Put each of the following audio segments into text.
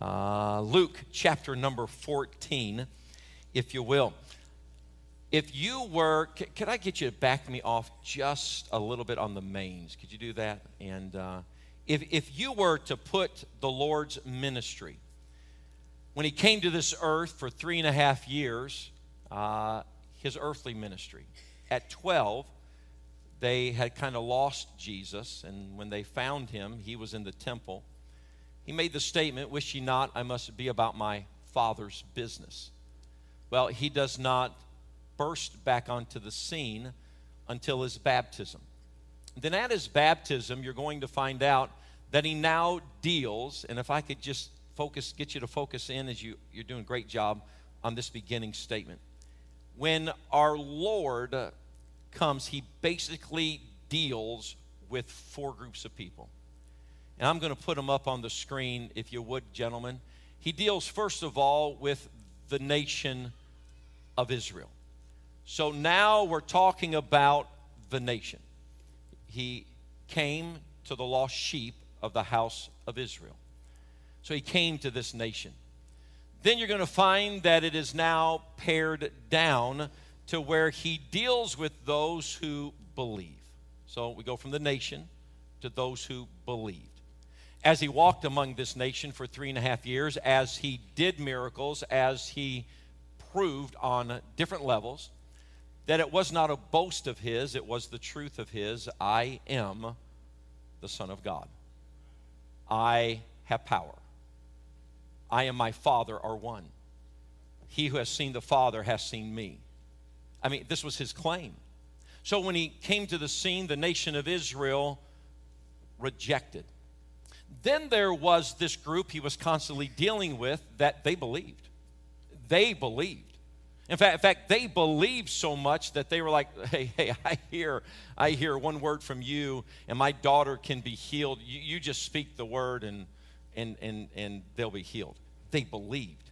uh, Luke chapter number 14, if you will. If you were, c- could I get you to back me off just a little bit on the mains? Could you do that? And uh, if, if you were to put the Lord's ministry, when he came to this earth for three and a half years, uh, his earthly ministry, at 12, they had kind of lost Jesus, and when they found him, he was in the temple. He made the statement, Wish ye not, I must be about my Father's business. Well, he does not burst back onto the scene until his baptism. Then at his baptism, you're going to find out that he now deals, and if I could just focus, get you to focus in as you, you're doing a great job on this beginning statement. When our Lord comes, he basically deals with four groups of people. And I'm going to put them up on the screen, if you would, gentlemen. He deals, first of all, with the nation of Israel. So now we're talking about the nation. He came to the lost sheep of the house of Israel. So he came to this nation. Then you're going to find that it is now pared down to where he deals with those who believe. So we go from the nation to those who believed. As he walked among this nation for three and a half years, as he did miracles, as he proved on different levels that it was not a boast of his, it was the truth of his I am the Son of God. I have power. I and my Father are one. He who has seen the Father has seen me. I mean, this was his claim. So when he came to the scene, the nation of Israel rejected. Then there was this group he was constantly dealing with that they believed. They believed. In fact, in fact, they believed so much that they were like, "Hey, hey, I hear, I hear one word from you, and my daughter can be healed. You, you just speak the word, and and and and they'll be healed." They believed.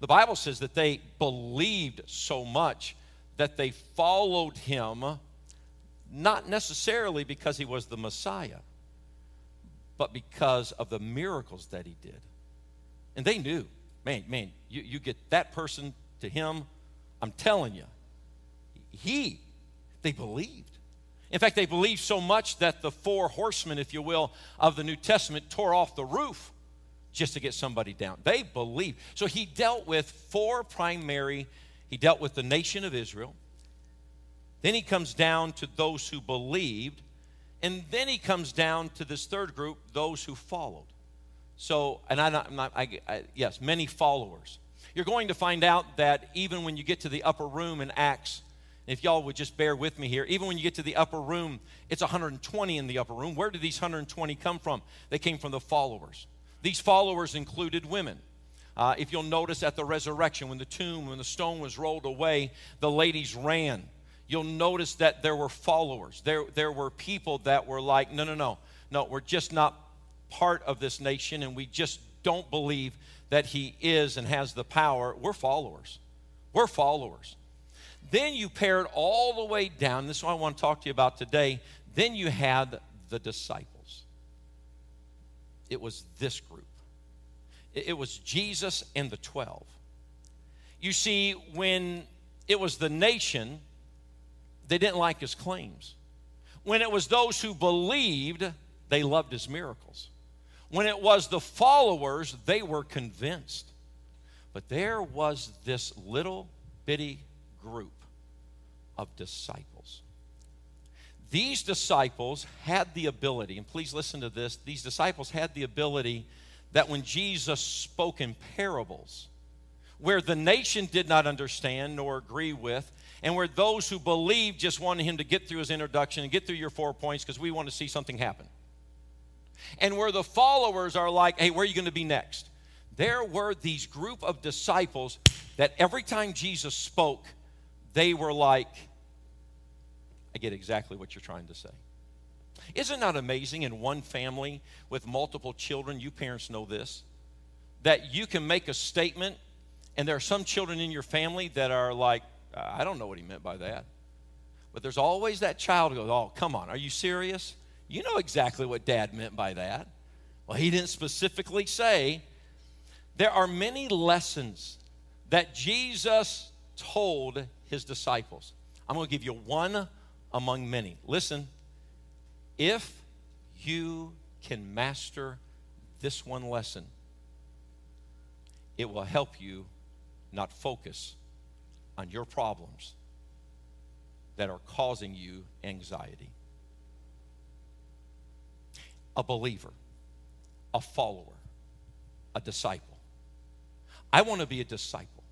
The Bible says that they believed so much that they followed him, not necessarily because he was the Messiah, but because of the miracles that he did. And they knew, man, man, you, you get that person to him, I'm telling you, he, they believed. In fact, they believed so much that the four horsemen, if you will, of the New Testament tore off the roof just to get somebody down. They believed. So he dealt with four primary, he dealt with the nation of Israel. Then he comes down to those who believed. And then he comes down to this third group, those who followed. So, and I, am not, I, I, yes, many followers. You're going to find out that even when you get to the upper room in Acts, if y'all would just bear with me here, even when you get to the upper room, it's 120 in the upper room. Where did these 120 come from? They came from the followers. These followers included women. Uh, if you'll notice at the resurrection, when the tomb, when the stone was rolled away, the ladies ran. You'll notice that there were followers. There, there were people that were like, no, no, no, no, we're just not part of this nation and we just don't believe that he is and has the power. We're followers. We're followers. Then you paired all the way down. This is what I want to talk to you about today. Then you had the disciples. It was this group. It was Jesus and the 12. You see, when it was the nation, they didn't like his claims. When it was those who believed, they loved his miracles. When it was the followers, they were convinced. But there was this little bitty group of disciples. These disciples had the ability, and please listen to this these disciples had the ability that when Jesus spoke in parables, where the nation did not understand nor agree with, and where those who believed just wanted him to get through his introduction and get through your four points because we want to see something happen. And where the followers are like, hey, where are you going to be next? There were these group of disciples that every time Jesus spoke, they were like, I get exactly what you're trying to say. Isn't that amazing in one family with multiple children? You parents know this. That you can make a statement, and there are some children in your family that are like, I don't know what he meant by that. But there's always that child who goes, Oh, come on, are you serious? You know exactly what dad meant by that. Well, he didn't specifically say. There are many lessons that Jesus told his disciples. I'm going to give you one among many. Listen, if you can master this one lesson, it will help you not focus on your problems that are causing you anxiety. A believer, a follower, a disciple. I want to be a disciple.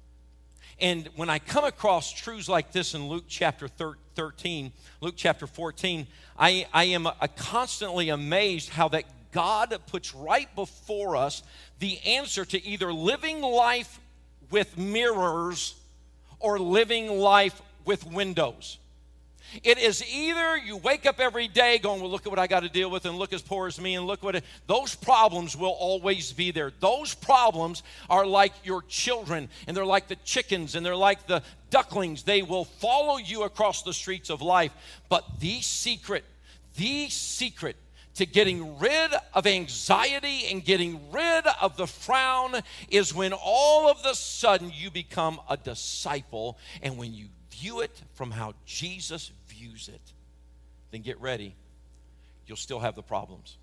And when I come across truths like this in Luke chapter 13, Luke chapter 14, I, I am constantly amazed how that God puts right before us the answer to either living life with mirrors or living life with windows. It is either you wake up every day going, Well, look at what I got to deal with, and look as poor as me, and look what it, those problems will always be there. Those problems are like your children, and they're like the chickens, and they're like the ducklings. They will follow you across the streets of life. But the secret, the secret to getting rid of anxiety and getting rid of the frown is when all of the sudden you become a disciple and when you view it from how Jesus views it, then get ready. You'll still have the problems.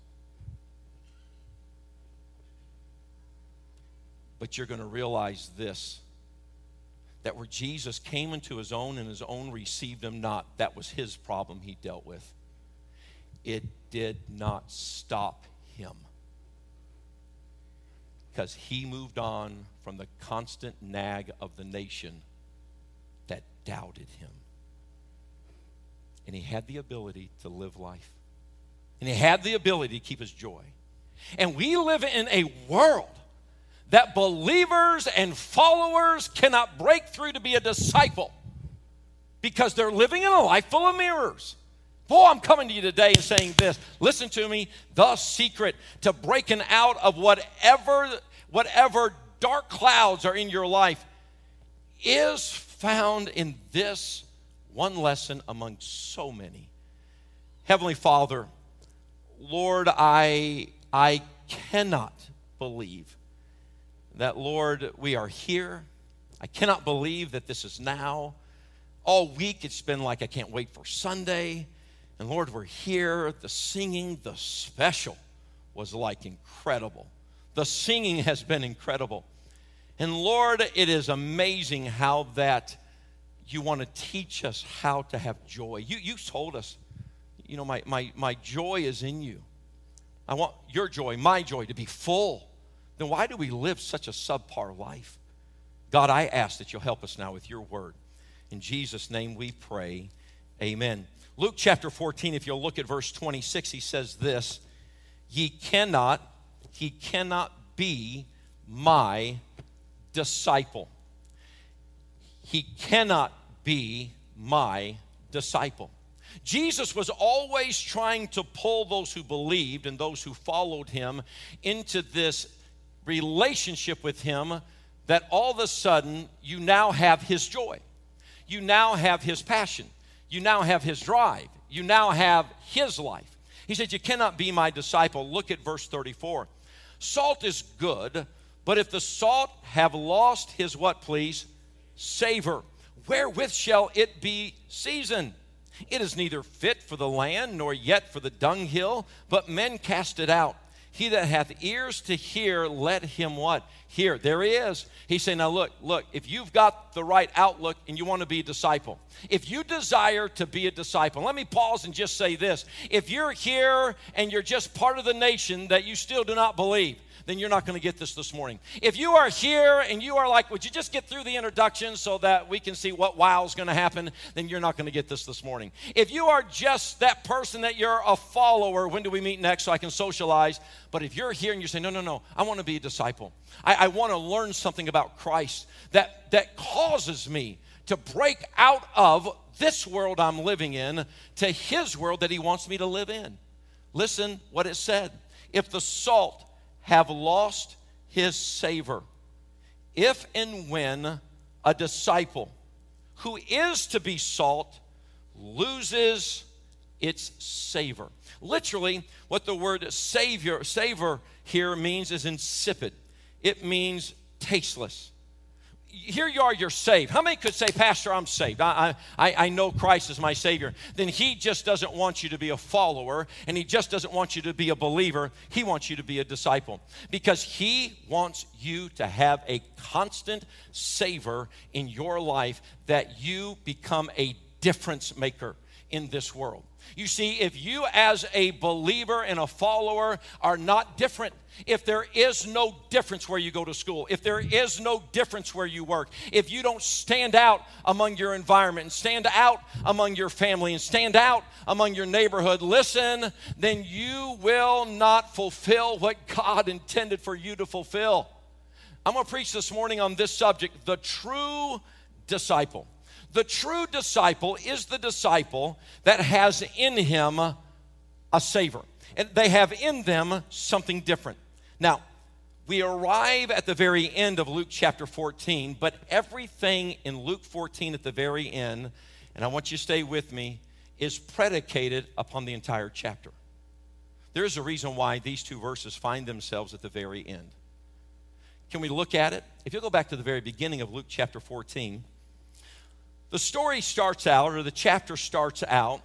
But you're going to realize this that where Jesus came into his own and his own received him not, that was his problem he dealt with. It did not stop him because he moved on from the constant nag of the nation that doubted him. And he had the ability to live life, and he had the ability to keep his joy. And we live in a world that believers and followers cannot break through to be a disciple because they're living in a life full of mirrors. Boy, I'm coming to you today and saying this. Listen to me. The secret to breaking out of whatever, whatever dark clouds are in your life is found in this one lesson among so many. Heavenly Father, Lord, I, I cannot believe that, Lord, we are here. I cannot believe that this is now. All week it's been like I can't wait for Sunday. And Lord, we're here. The singing, the special was like incredible. The singing has been incredible. And Lord, it is amazing how that you want to teach us how to have joy. You, you told us, you know, my, my, my joy is in you. I want your joy, my joy, to be full. Then why do we live such a subpar life? God, I ask that you'll help us now with your word. In Jesus' name we pray. Amen. Luke chapter 14, if you'll look at verse 26, he says this Ye cannot, he cannot be my disciple. He cannot be my disciple. Jesus was always trying to pull those who believed and those who followed him into this relationship with him that all of a sudden you now have his joy. You now have his passion you now have his drive. You now have his life. He said, You cannot be my disciple. Look at verse 34. Salt is good, but if the salt have lost his what, please? Savor. Wherewith shall it be seasoned? It is neither fit for the land nor yet for the dunghill, but men cast it out. He that hath ears to hear, let him what? Hear. There he is. He's saying, now look, look, if you've got the right outlook and you want to be a disciple, if you desire to be a disciple, let me pause and just say this. If you're here and you're just part of the nation that you still do not believe, then you're not going to get this this morning. If you are here and you are like, would you just get through the introduction so that we can see what wow is going to happen, then you're not going to get this this morning. If you are just that person that you're a follower, when do we meet next so I can socialize? But if you're here and you say, no, no, no, I want to be a disciple, I, I want to learn something about Christ that, that causes me to break out of this world I'm living in to his world that he wants me to live in. Listen what it said. If the salt have lost his savor. If and when a disciple who is to be salt loses its savor. Literally, what the word savior, savor here means is insipid. it means tasteless. Here you are, you're saved. How many could say, Pastor, I'm saved? I, I, I know Christ is my Savior. Then He just doesn't want you to be a follower, and He just doesn't want you to be a believer. He wants you to be a disciple because He wants you to have a constant savor in your life that you become a difference maker in this world. You see, if you as a believer and a follower are not different, if there is no difference where you go to school, if there is no difference where you work, if you don't stand out among your environment and stand out among your family and stand out among your neighborhood, listen, then you will not fulfill what God intended for you to fulfill. I'm going to preach this morning on this subject the true disciple. The true disciple is the disciple that has in him a savor. And they have in them something different. Now, we arrive at the very end of Luke chapter 14, but everything in Luke 14 at the very end, and I want you to stay with me, is predicated upon the entire chapter. There is a reason why these two verses find themselves at the very end. Can we look at it? If you go back to the very beginning of Luke chapter 14, the story starts out, or the chapter starts out,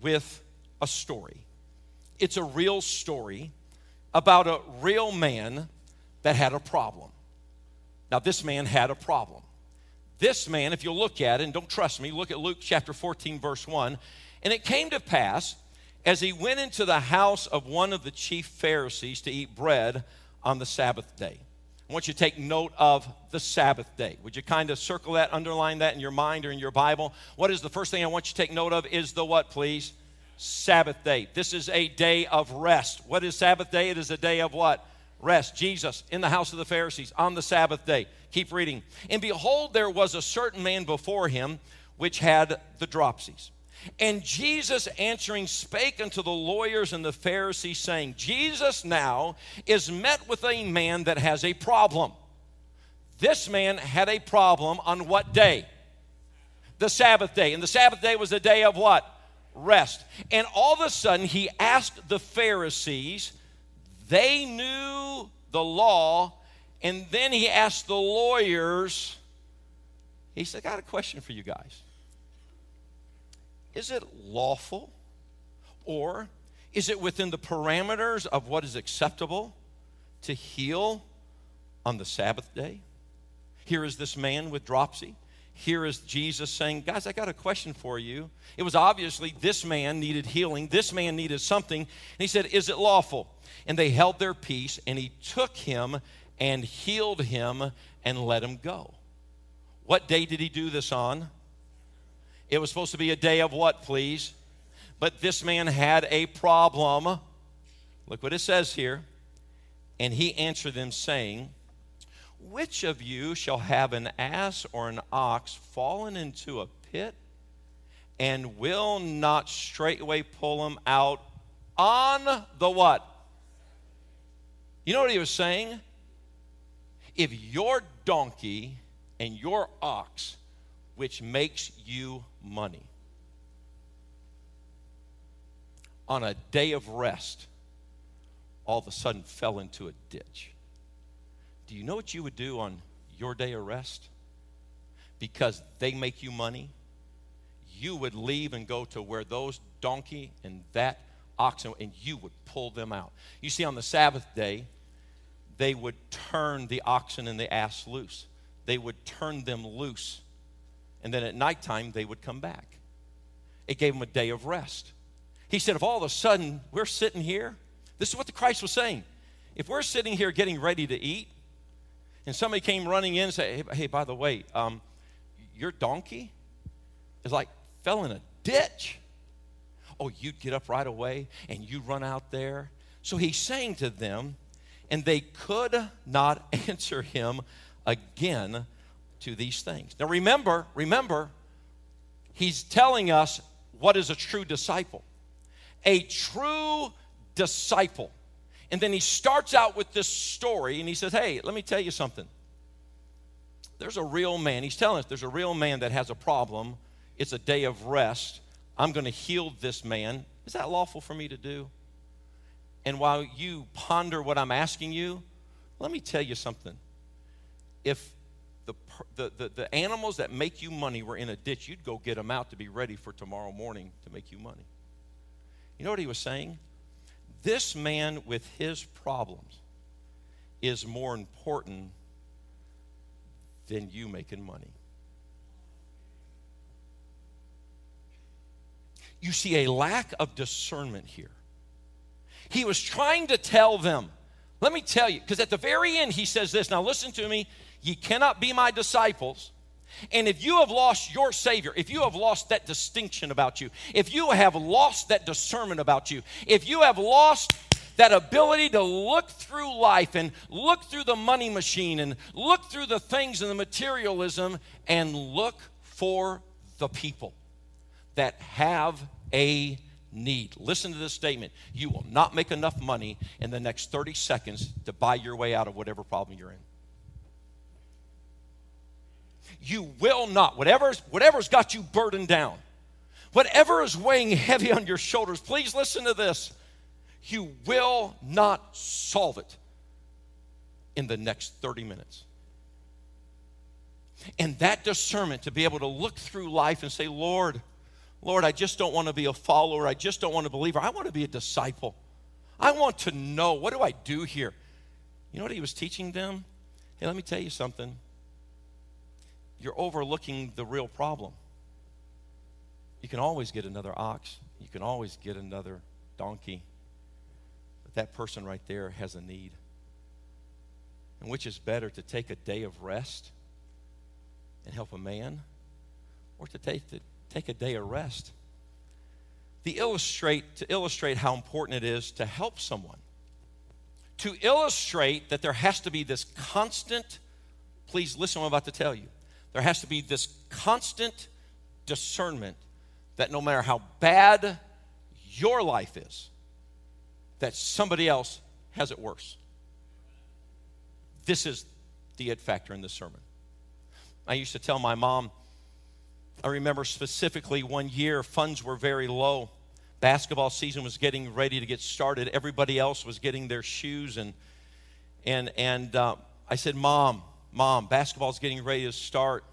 with a story. It's a real story about a real man that had a problem. Now, this man had a problem. This man, if you look at it, and don't trust me, look at Luke chapter 14, verse 1. And it came to pass, as he went into the house of one of the chief Pharisees to eat bread on the Sabbath day. I want you to take note of the Sabbath day. Would you kind of circle that, underline that in your mind or in your Bible? What is the first thing I want you to take note of? Is the what, please? Sabbath day. This is a day of rest. What is Sabbath day? It is a day of what? Rest. Jesus in the house of the Pharisees on the Sabbath day. Keep reading. And behold, there was a certain man before him which had the dropsies. And Jesus answering spake unto the lawyers and the Pharisees, saying, Jesus now is met with a man that has a problem. This man had a problem on what day? The Sabbath day. And the Sabbath day was a day of what? Rest. And all of a sudden, he asked the Pharisees, they knew the law, and then he asked the lawyers, he said, I got a question for you guys. Is it lawful or is it within the parameters of what is acceptable to heal on the Sabbath day? Here is this man with dropsy. Here is Jesus saying, Guys, I got a question for you. It was obviously this man needed healing, this man needed something. And he said, Is it lawful? And they held their peace, and he took him and healed him and let him go. What day did he do this on? It was supposed to be a day of what, please? But this man had a problem. Look what it says here. And he answered them, saying, Which of you shall have an ass or an ox fallen into a pit and will not straightway pull him out on the what? You know what he was saying? If your donkey and your ox which makes you money. On a day of rest, all of a sudden fell into a ditch. Do you know what you would do on your day of rest? Because they make you money, you would leave and go to where those donkey and that oxen, and you would pull them out. You see, on the Sabbath day, they would turn the oxen and the ass loose. They would turn them loose and then at nighttime they would come back. It gave them a day of rest. He said, if all of a sudden we're sitting here, this is what the Christ was saying. If we're sitting here getting ready to eat, and somebody came running in and said, hey, hey by the way, um, your donkey is like fell in a ditch. Oh, you'd get up right away and you run out there. So he's saying to them, and they could not answer him again to these things. Now remember, remember, he's telling us what is a true disciple. A true disciple. And then he starts out with this story and he says, Hey, let me tell you something. There's a real man. He's telling us there's a real man that has a problem. It's a day of rest. I'm going to heal this man. Is that lawful for me to do? And while you ponder what I'm asking you, Let me tell you something. If the, the, the, the animals that make you money were in a ditch, you'd go get them out to be ready for tomorrow morning to make you money. You know what he was saying? This man with his problems is more important than you making money. You see a lack of discernment here. He was trying to tell them, let me tell you, because at the very end he says this. Now listen to me. Ye cannot be my disciples. And if you have lost your Savior, if you have lost that distinction about you, if you have lost that discernment about you, if you have lost that ability to look through life and look through the money machine and look through the things and the materialism and look for the people that have a need. Listen to this statement. You will not make enough money in the next 30 seconds to buy your way out of whatever problem you're in. You will not. Whatever's, whatever's got you burdened down, whatever is weighing heavy on your shoulders, please listen to this. You will not solve it in the next 30 minutes. And that discernment to be able to look through life and say, Lord, Lord, I just don't want to be a follower. I just don't want to believer. I want to be a disciple. I want to know what do I do here? You know what he was teaching them? Hey, let me tell you something. You're overlooking the real problem. You can always get another ox, you can always get another donkey. But that person right there has a need. And which is better to take a day of rest and help a man or to take the take a day of rest. The illustrate, to illustrate how important it is to help someone, to illustrate that there has to be this constant, please listen what I'm about to tell you. There has to be this constant discernment that no matter how bad your life is, that somebody else has it worse. This is the it factor in this sermon. I used to tell my mom, I remember specifically one year, funds were very low. Basketball season was getting ready to get started. Everybody else was getting their shoes, and and and uh, I said, "Mom, Mom, basketball's getting ready to start."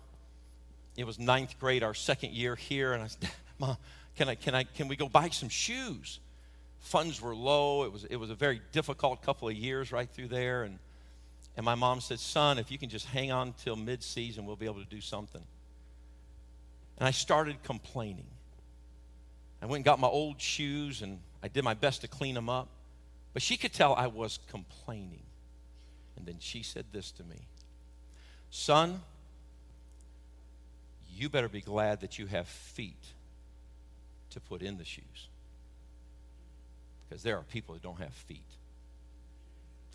It was ninth grade, our second year here, and I said, "Mom, can I can I can we go buy some shoes?" Funds were low. It was it was a very difficult couple of years right through there, and and my mom said, "Son, if you can just hang on till mid-season, we'll be able to do something." And I started complaining. I went and got my old shoes and I did my best to clean them up. But she could tell I was complaining. And then she said this to me Son, you better be glad that you have feet to put in the shoes. Because there are people that don't have feet.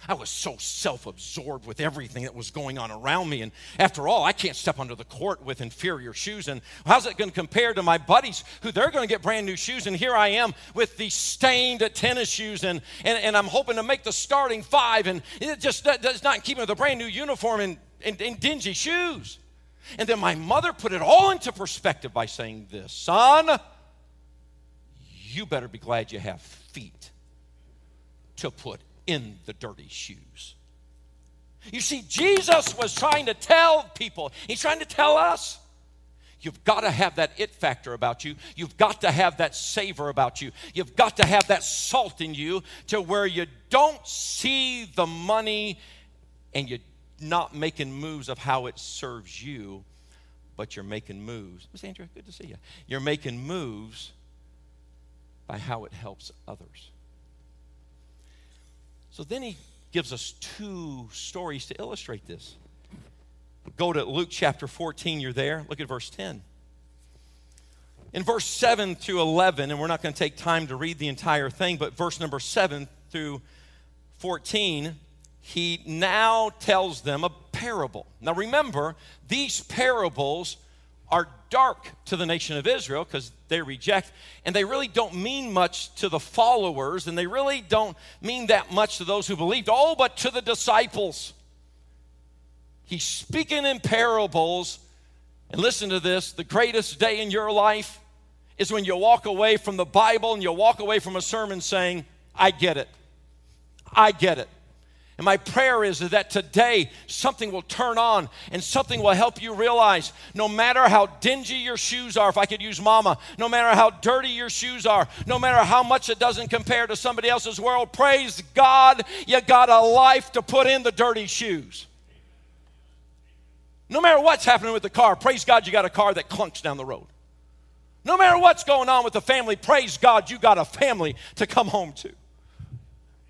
I was so self absorbed with everything that was going on around me. And after all, I can't step onto the court with inferior shoes. And how's it going to compare to my buddies who they're going to get brand new shoes? And here I am with these stained tennis shoes. And, and, and I'm hoping to make the starting five. And it just does not keep me with a brand new uniform and, and, and dingy shoes. And then my mother put it all into perspective by saying this Son, you better be glad you have feet to put in the dirty shoes. You see, Jesus was trying to tell people, he's trying to tell us. You've got to have that it factor about you. You've got to have that savor about you. You've got to have that salt in you to where you don't see the money and you're not making moves of how it serves you, but you're making moves. Miss Andrea, good to see you. You're making moves by how it helps others. So then he gives us two stories to illustrate this. Go to Luke chapter 14, you're there. Look at verse 10. In verse 7 through 11, and we're not going to take time to read the entire thing, but verse number 7 through 14, he now tells them a parable. Now remember, these parables are dark to the nation of Israel because they reject, and they really don't mean much to the followers, and they really don't mean that much to those who believed. Oh, but to the disciples. He's speaking in parables. And listen to this the greatest day in your life is when you walk away from the Bible and you walk away from a sermon saying, I get it. I get it. And my prayer is that today something will turn on and something will help you realize no matter how dingy your shoes are, if I could use mama, no matter how dirty your shoes are, no matter how much it doesn't compare to somebody else's world, praise God, you got a life to put in the dirty shoes. No matter what's happening with the car, praise God, you got a car that clunks down the road. No matter what's going on with the family, praise God, you got a family to come home to.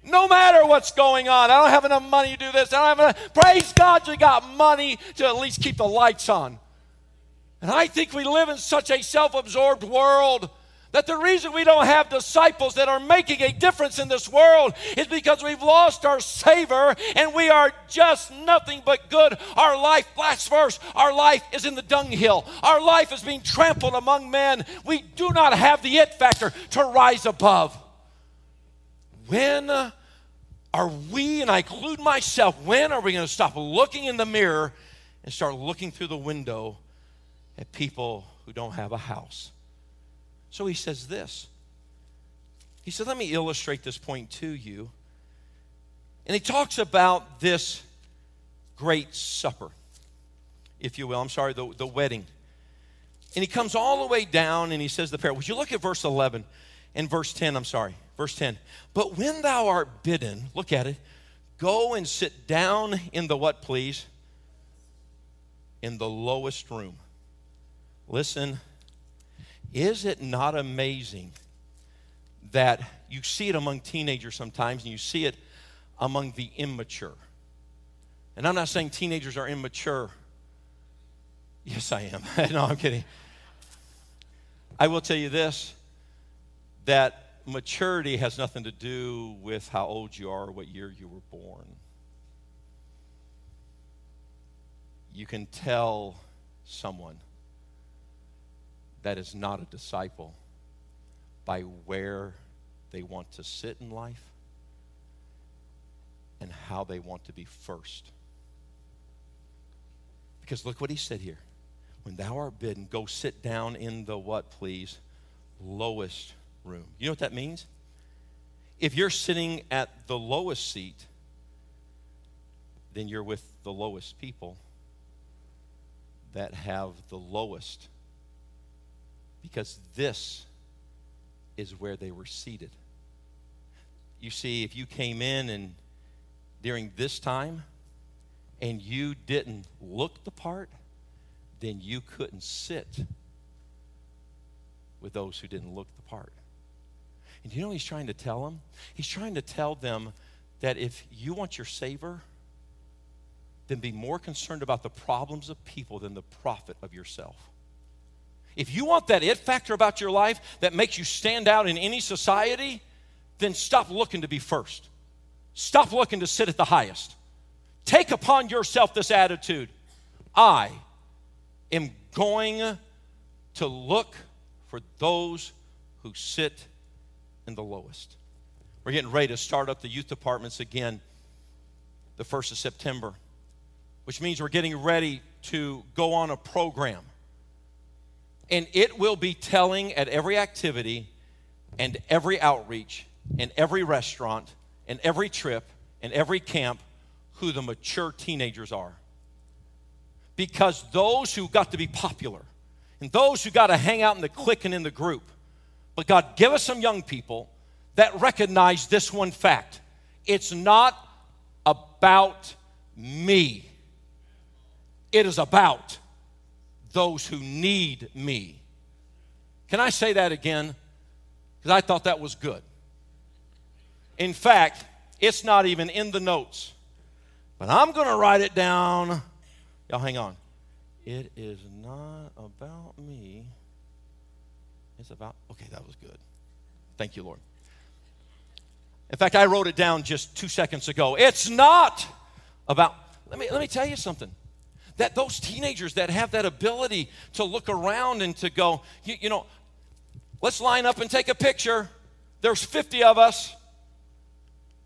No matter what's going on, I don't have enough money to do this. I don't have enough. Praise God, you got money to at least keep the lights on. And I think we live in such a self absorbed world that the reason we don't have disciples that are making a difference in this world is because we've lost our savor and we are just nothing but good. Our life, last verse, our life is in the dunghill. Our life is being trampled among men. We do not have the it factor to rise above. When are we, and I include myself, when are we going to stop looking in the mirror and start looking through the window at people who don't have a house? So he says this. He said, Let me illustrate this point to you. And he talks about this great supper, if you will. I'm sorry, the, the wedding. And he comes all the way down and he says the prayer. Would you look at verse 11 and verse 10? I'm sorry. Verse 10. But when thou art bidden, look at it, go and sit down in the what, please? In the lowest room. Listen, is it not amazing that you see it among teenagers sometimes and you see it among the immature? And I'm not saying teenagers are immature. Yes, I am. no, I'm kidding. I will tell you this that maturity has nothing to do with how old you are or what year you were born. You can tell someone that is not a disciple by where they want to sit in life and how they want to be first. Because look what he said here. When thou art bidden, go sit down in the what, please? Lowest room. You know what that means? If you're sitting at the lowest seat, then you're with the lowest people that have the lowest. Because this is where they were seated. You see, if you came in and during this time and you didn't look the part, then you couldn't sit with those who didn't look the part. And you know he's trying to tell them? He's trying to tell them that if you want your savor, then be more concerned about the problems of people than the profit of yourself. If you want that it factor about your life that makes you stand out in any society, then stop looking to be first. Stop looking to sit at the highest. Take upon yourself this attitude I am going to look for those who sit in the lowest. We're getting ready to start up the youth departments again the 1st of September, which means we're getting ready to go on a program. And it will be telling at every activity and every outreach and every restaurant and every trip and every camp who the mature teenagers are. Because those who got to be popular and those who got to hang out in the clique and in the group but God, give us some young people that recognize this one fact it's not about me, it is about those who need me. Can I say that again? Because I thought that was good. In fact, it's not even in the notes, but I'm going to write it down. Y'all hang on. It is not about me. About, okay, that was good. Thank you, Lord. In fact, I wrote it down just two seconds ago. It's not about, let me, let me tell you something. That those teenagers that have that ability to look around and to go, you, you know, let's line up and take a picture. There's 50 of us.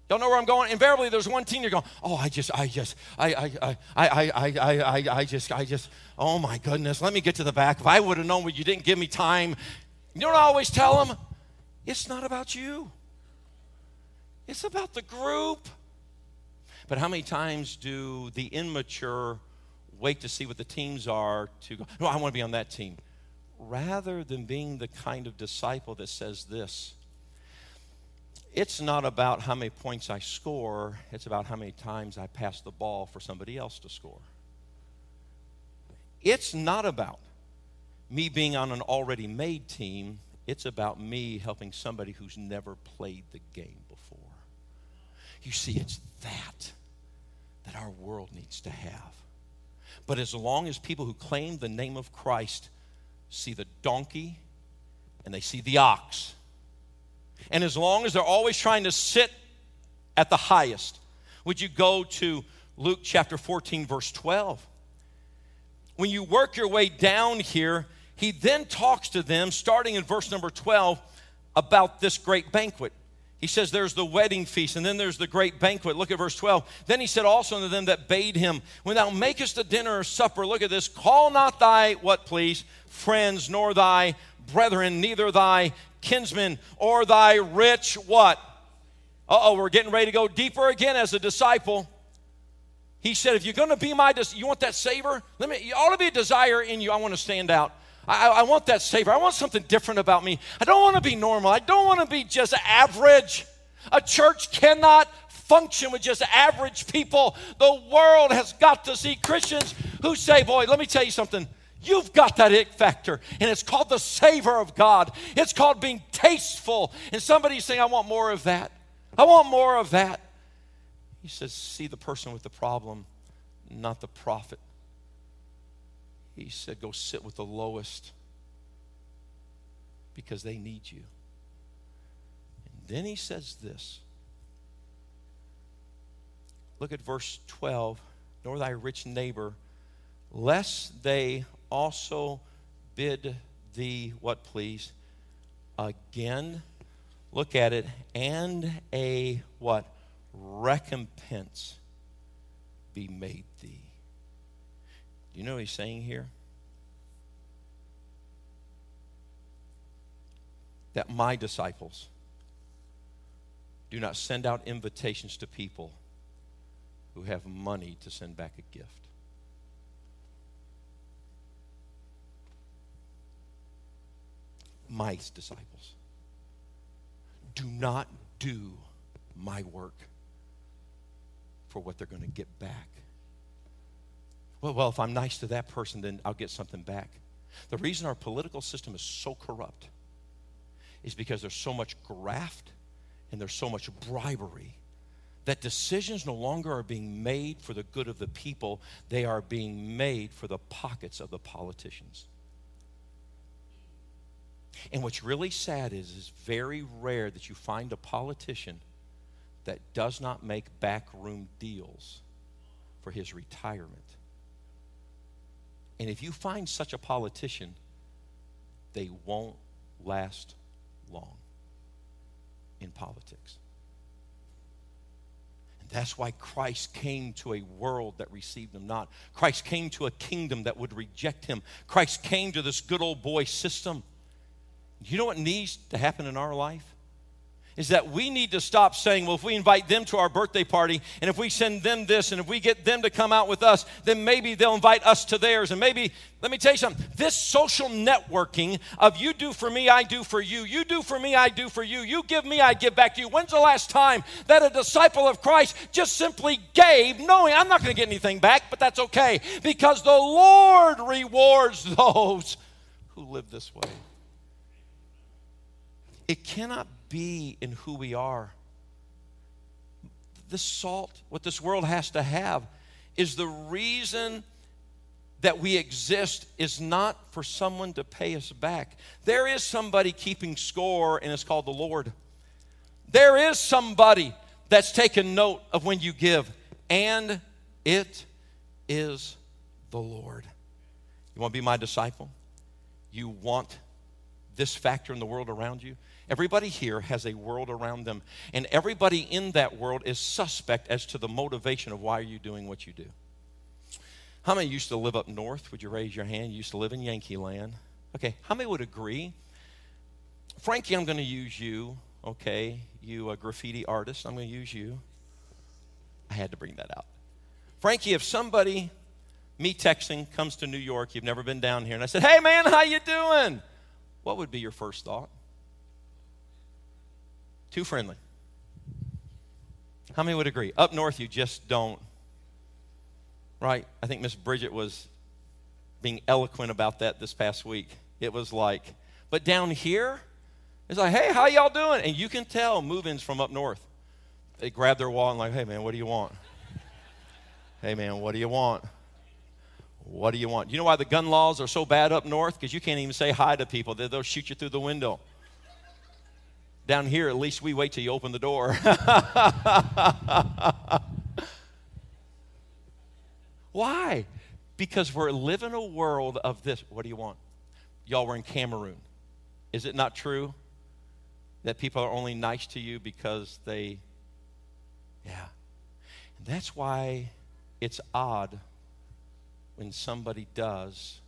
Don't know where I'm going. Invariably, there's one teen you're going, oh, I just, I just, I, I, I, I, I, I, I, I just, I just, oh my goodness, let me get to the back. If I would have known what you didn't give me time, you I always tell them? It's not about you, it's about the group. But how many times do the immature wait to see what the teams are to go, no, I want to be on that team? Rather than being the kind of disciple that says this, it's not about how many points I score, it's about how many times I pass the ball for somebody else to score. It's not about me being on an already made team, it's about me helping somebody who's never played the game before. You see, it's that that our world needs to have. But as long as people who claim the name of Christ see the donkey and they see the ox, and as long as they're always trying to sit at the highest, would you go to Luke chapter 14, verse 12? When you work your way down here, he then talks to them, starting in verse number 12, about this great banquet. He says there's the wedding feast, and then there's the great banquet. Look at verse 12. Then he said also unto them that bade him, When thou makest a dinner or supper, look at this, call not thy, what please, friends, nor thy brethren, neither thy kinsmen, or thy rich, what? Uh oh, we're getting ready to go deeper again as a disciple. He said, if you're going to be my, you want that savor? Let me, you ought to be a desire in you. I want to stand out. I, I want that savor. I want something different about me. I don't want to be normal. I don't want to be just average. A church cannot function with just average people. The world has got to see Christians who say, Boy, let me tell you something. You've got that it factor, and it's called the savor of God. It's called being tasteful. And somebody's saying, I want more of that. I want more of that. He says, See the person with the problem, not the profit he said, Go sit with the lowest because they need you. And then he says this. Look at verse 12. Nor thy rich neighbor, lest they also bid thee what please? Again, look at it, and a what? Recompense be made thee. You know what he's saying here? That my disciples do not send out invitations to people who have money to send back a gift. My disciples do not do my work for what they're going to get back. Well, well, if I'm nice to that person, then I'll get something back. The reason our political system is so corrupt is because there's so much graft and there's so much bribery that decisions no longer are being made for the good of the people, they are being made for the pockets of the politicians. And what's really sad is it's very rare that you find a politician that does not make backroom deals for his retirement. And if you find such a politician, they won't last long in politics. And that's why Christ came to a world that received him not. Christ came to a kingdom that would reject him. Christ came to this good old boy system. You know what needs to happen in our life? Is that we need to stop saying, well, if we invite them to our birthday party, and if we send them this, and if we get them to come out with us, then maybe they'll invite us to theirs. And maybe, let me tell you something this social networking of you do for me, I do for you, you do for me, I do for you, you give me, I give back to you. When's the last time that a disciple of Christ just simply gave, knowing I'm not going to get anything back, but that's okay, because the Lord rewards those who live this way? It cannot be in who we are. The salt, what this world has to have, is the reason that we exist is not for someone to pay us back. There is somebody keeping score, and it's called the Lord. There is somebody that's taken note of when you give, and it is the Lord. You want to be my disciple? You want this factor in the world around you? Everybody here has a world around them, and everybody in that world is suspect as to the motivation of why are you doing what you do. How many used to live up north? Would you raise your hand? You used to live in Yankee land. Okay, how many would agree? Frankie, I'm going to use you, okay? You a graffiti artist, I'm going to use you. I had to bring that out. Frankie, if somebody, me texting, comes to New York, you've never been down here, and I said, hey man, how you doing? What would be your first thought? Too friendly. How many would agree? Up north, you just don't. Right? I think Miss Bridget was being eloquent about that this past week. It was like, but down here, it's like, hey, how y'all doing? And you can tell move-ins from up north. They grab their wall and like, hey man, what do you want? hey man, what do you want? What do you want? You know why the gun laws are so bad up north? Because you can't even say hi to people. They'll shoot you through the window. Down here, at least we wait till you open the door. Why? Because we're living a world of this. What do you want? Y'all were in Cameroon. Is it not true that people are only nice to you because they, yeah. And that's why it's odd when somebody does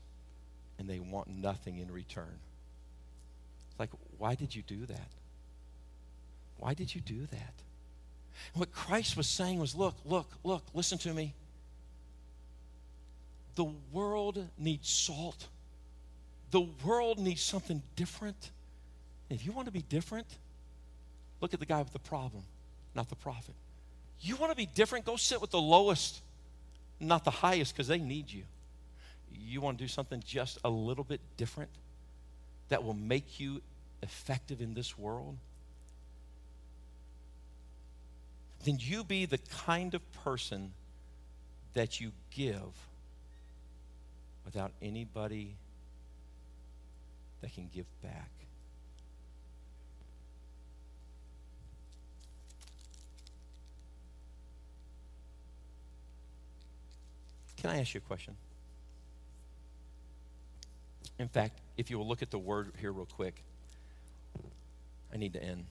and they want nothing in return. It's like, why did you do that? Why did you do that? What Christ was saying was look, look, look, listen to me. The world needs salt. The world needs something different. If you want to be different, look at the guy with the problem, not the prophet. You want to be different? Go sit with the lowest, not the highest, because they need you. You want to do something just a little bit different that will make you effective in this world? Then you be the kind of person that you give without anybody that can give back. Can I ask you a question? In fact, if you will look at the word here real quick, I need to end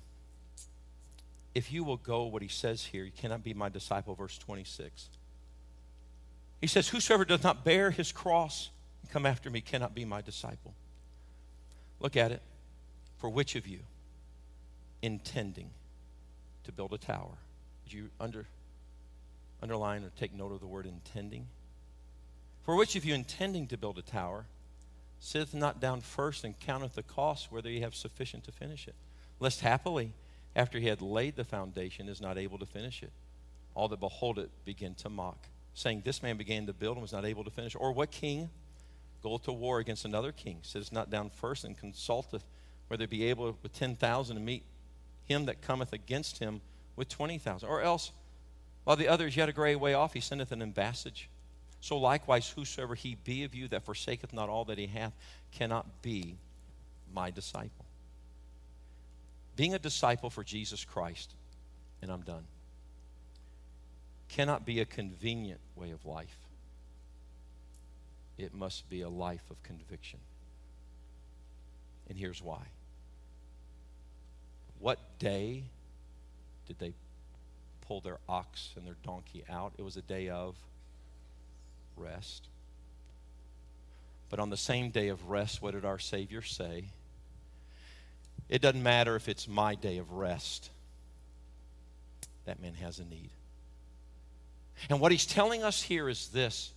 if you will go, what he says here, you cannot be my disciple, verse 26. He says, Whosoever does not bear his cross and come after me cannot be my disciple. Look at it. For which of you intending to build a tower? Did you under, underline or take note of the word intending? For which of you intending to build a tower sitteth not down first and counteth the cost whether ye have sufficient to finish it? Lest happily after he had laid the foundation, is not able to finish it. All that behold it begin to mock, saying, This man began to build and was not able to finish. Or what king goeth to war against another king, sitteth not down first and consulteth whether be able with 10,000 to meet him that cometh against him with 20,000? Or else, while the other is yet a great way off, he sendeth an ambassage. So likewise, whosoever he be of you that forsaketh not all that he hath cannot be my disciple. Being a disciple for Jesus Christ, and I'm done, cannot be a convenient way of life. It must be a life of conviction. And here's why. What day did they pull their ox and their donkey out? It was a day of rest. But on the same day of rest, what did our Savior say? It doesn't matter if it's my day of rest. That man has a need. And what he's telling us here is this.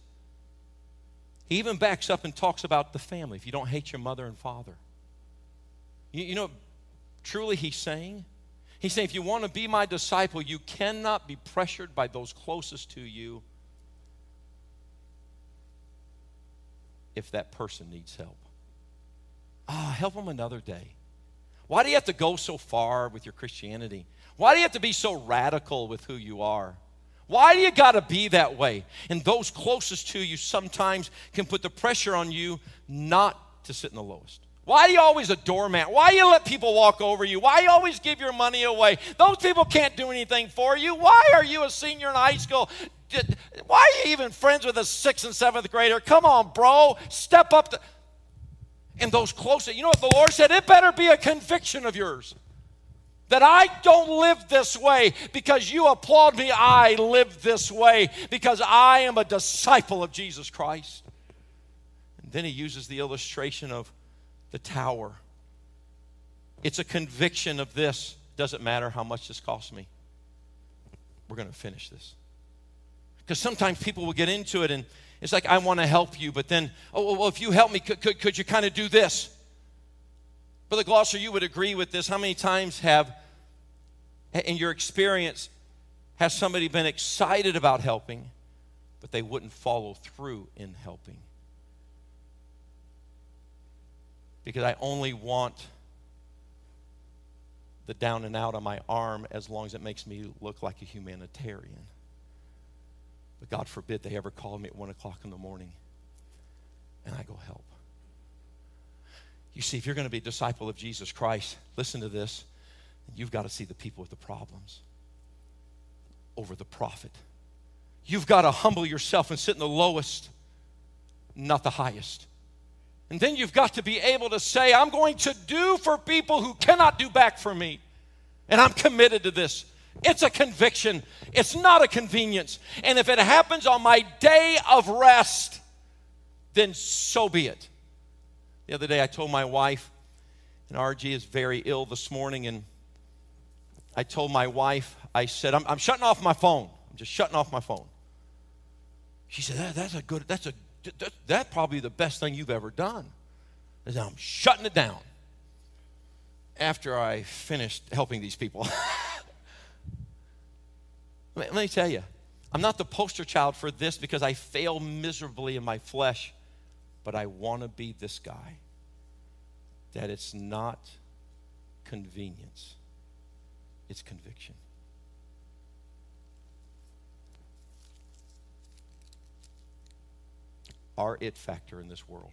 He even backs up and talks about the family. If you don't hate your mother and father, you, you know, truly he's saying, he's saying, if you want to be my disciple, you cannot be pressured by those closest to you if that person needs help. Ah, help them another day. Why do you have to go so far with your Christianity? Why do you have to be so radical with who you are? Why do you got to be that way? And those closest to you sometimes can put the pressure on you not to sit in the lowest. Why are you always a doormat? Why do you let people walk over you? Why you always give your money away? Those people can't do anything for you. Why are you a senior in high school? Why are you even friends with a sixth and seventh grader? Come on, bro. Step up to and those closest. You know what the Lord said? It better be a conviction of yours that I don't live this way because you applaud me. I live this way because I am a disciple of Jesus Christ. And then he uses the illustration of the tower. It's a conviction of this. Doesn't matter how much this costs me. We're going to finish this. Because sometimes people will get into it and it's like, I want to help you, but then, oh, well, if you help me, could, could, could you kind of do this? Brother Glosser, you would agree with this. How many times have, in your experience, has somebody been excited about helping, but they wouldn't follow through in helping? Because I only want the down and out on my arm as long as it makes me look like a humanitarian. But God forbid they ever call me at one o'clock in the morning and I go help. You see, if you're going to be a disciple of Jesus Christ, listen to this. You've got to see the people with the problems over the prophet. You've got to humble yourself and sit in the lowest, not the highest. And then you've got to be able to say, I'm going to do for people who cannot do back for me. And I'm committed to this. It's a conviction, it's not a convenience. And if it happens on my day of rest, then so be it. The other day I told my wife, and RG is very ill this morning, and I told my wife, I said, I'm, I'm shutting off my phone. I'm just shutting off my phone. She said, that, That's a good, that's a, that, that's probably the best thing you've ever done. I said, I'm shutting it down after I finished helping these people. Let me tell you, I'm not the poster child for this because I fail miserably in my flesh, but I want to be this guy. That it's not convenience, it's conviction. Our it factor in this world.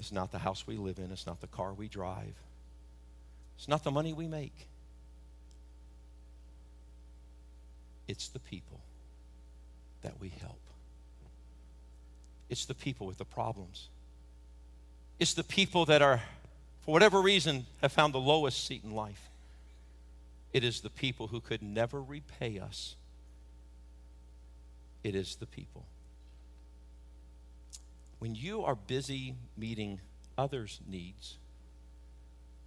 It's not the house we live in, it's not the car we drive, it's not the money we make. It's the people that we help. It's the people with the problems. It's the people that are, for whatever reason, have found the lowest seat in life. It is the people who could never repay us. It is the people. When you are busy meeting others' needs,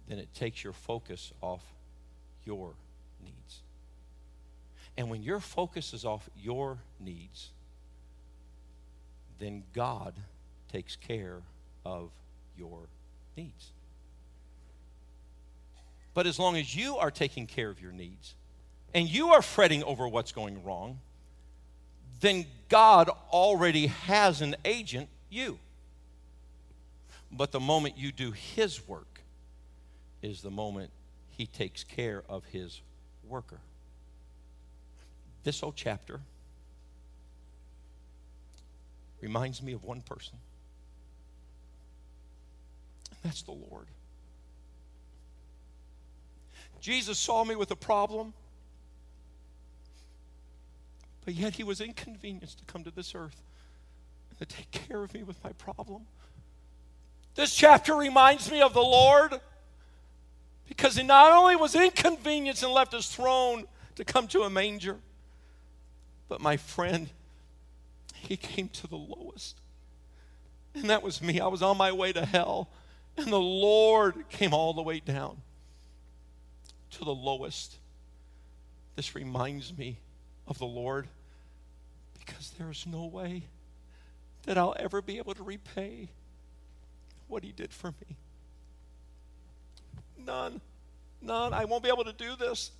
then it takes your focus off your needs. And when your focus is off your needs, then God takes care of your needs. But as long as you are taking care of your needs and you are fretting over what's going wrong, then God already has an agent, you. But the moment you do His work is the moment He takes care of His worker this whole chapter reminds me of one person. And that's the Lord. Jesus saw me with a problem, but yet he was inconvenienced to come to this earth and to take care of me with my problem. This chapter reminds me of the Lord because he not only was inconvenienced and left his throne to come to a manger, but my friend, he came to the lowest. And that was me. I was on my way to hell. And the Lord came all the way down to the lowest. This reminds me of the Lord because there is no way that I'll ever be able to repay what he did for me. None. None. I won't be able to do this.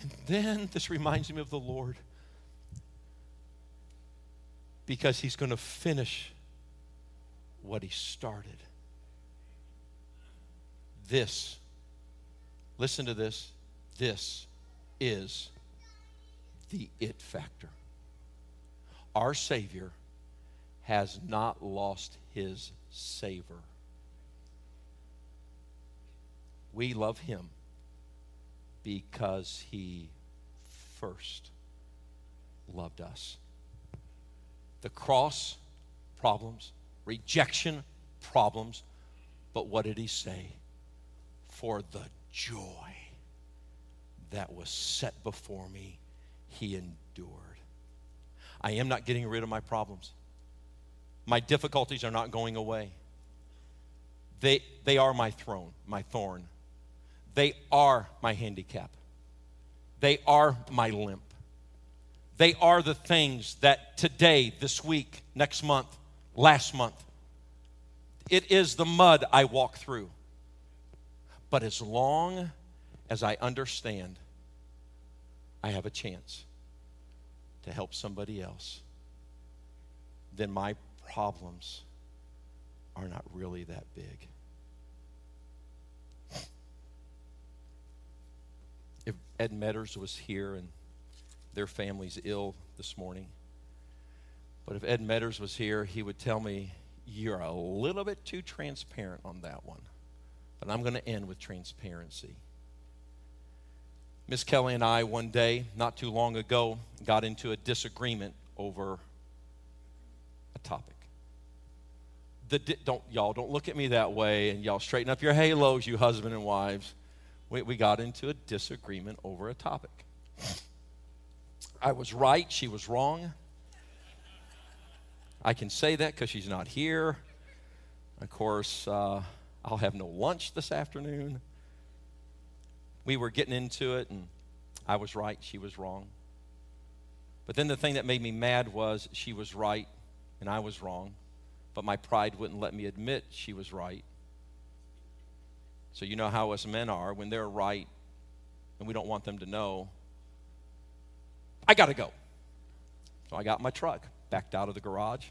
And then this reminds me of the Lord because he's going to finish what he started. This, listen to this, this is the it factor. Our Savior has not lost his savor. We love him because he first loved us. The cross, problems, rejection, problems, but what did he say? For the joy that was set before me, he endured. I am not getting rid of my problems. My difficulties are not going away. They, they are my throne, my thorn. They are my handicap. They are my limp. They are the things that today, this week, next month, last month, it is the mud I walk through. But as long as I understand I have a chance to help somebody else, then my problems are not really that big. If Ed Metters was here and their family's ill this morning, but if Ed Metters was here, he would tell me, You're a little bit too transparent on that one. But I'm going to end with transparency. Miss Kelly and I, one day, not too long ago, got into a disagreement over a topic. The di- don't y'all don't look at me that way, and y'all straighten up your halos, you husband and wives. We, we got into a disagreement over a topic. I was right, she was wrong. I can say that because she's not here. Of course, uh, I'll have no lunch this afternoon. We were getting into it, and I was right, she was wrong. But then the thing that made me mad was she was right and I was wrong, but my pride wouldn't let me admit she was right. So, you know how us men are when they're right and we don't want them to know, I got to go. So I got my truck, backed out of the garage,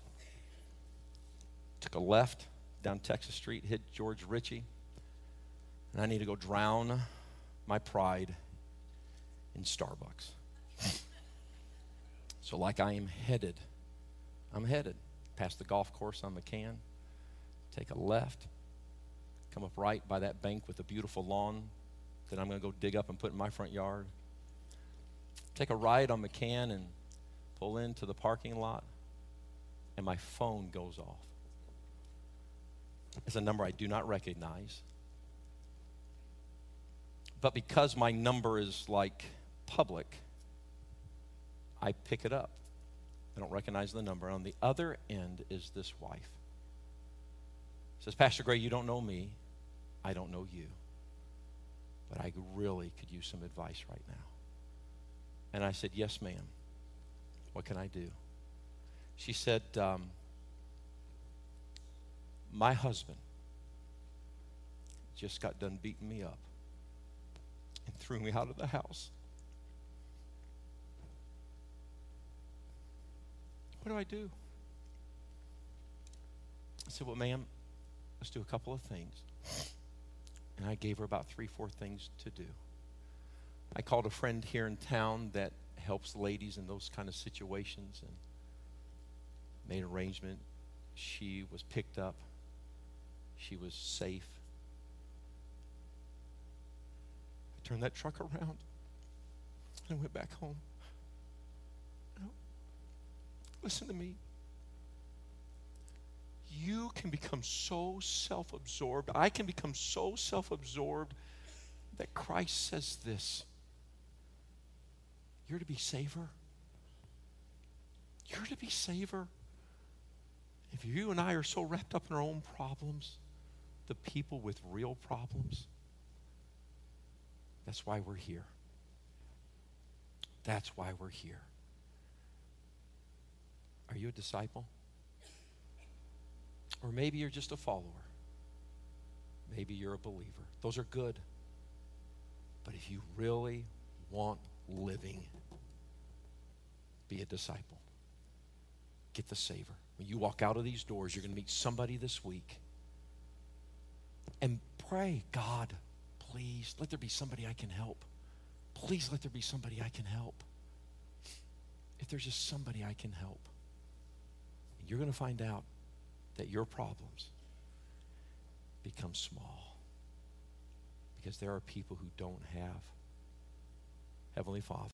took a left down Texas Street, hit George Richey, and I need to go drown my pride in Starbucks. so, like I am headed, I'm headed past the golf course on McCann, take a left, come up right by that bank with a beautiful lawn that I'm going to go dig up and put in my front yard. Take a ride on McCann and pull into the parking lot, and my phone goes off. It's a number I do not recognize. But because my number is like public, I pick it up. I don't recognize the number. On the other end is this wife. Says, Pastor Gray, you don't know me. I don't know you. But I really could use some advice right now. And I said, Yes, ma'am. What can I do? She said, um, My husband just got done beating me up and threw me out of the house. What do I do? I said, Well, ma'am, let's do a couple of things. And I gave her about three, four things to do. I called a friend here in town that helps ladies in those kind of situations and made an arrangement. She was picked up, she was safe. I turned that truck around and went back home. Listen to me. You can become so self absorbed. I can become so self absorbed that Christ says this You're to be savor. You're to be savor. If you and I are so wrapped up in our own problems, the people with real problems, that's why we're here. That's why we're here. Are you a disciple? Or maybe you're just a follower. Maybe you're a believer. Those are good. But if you really want living, be a disciple. Get the savor. When you walk out of these doors, you're going to meet somebody this week. And pray, God, please let there be somebody I can help. Please let there be somebody I can help. If there's just somebody I can help you're going to find out that your problems become small because there are people who don't have Heavenly Father.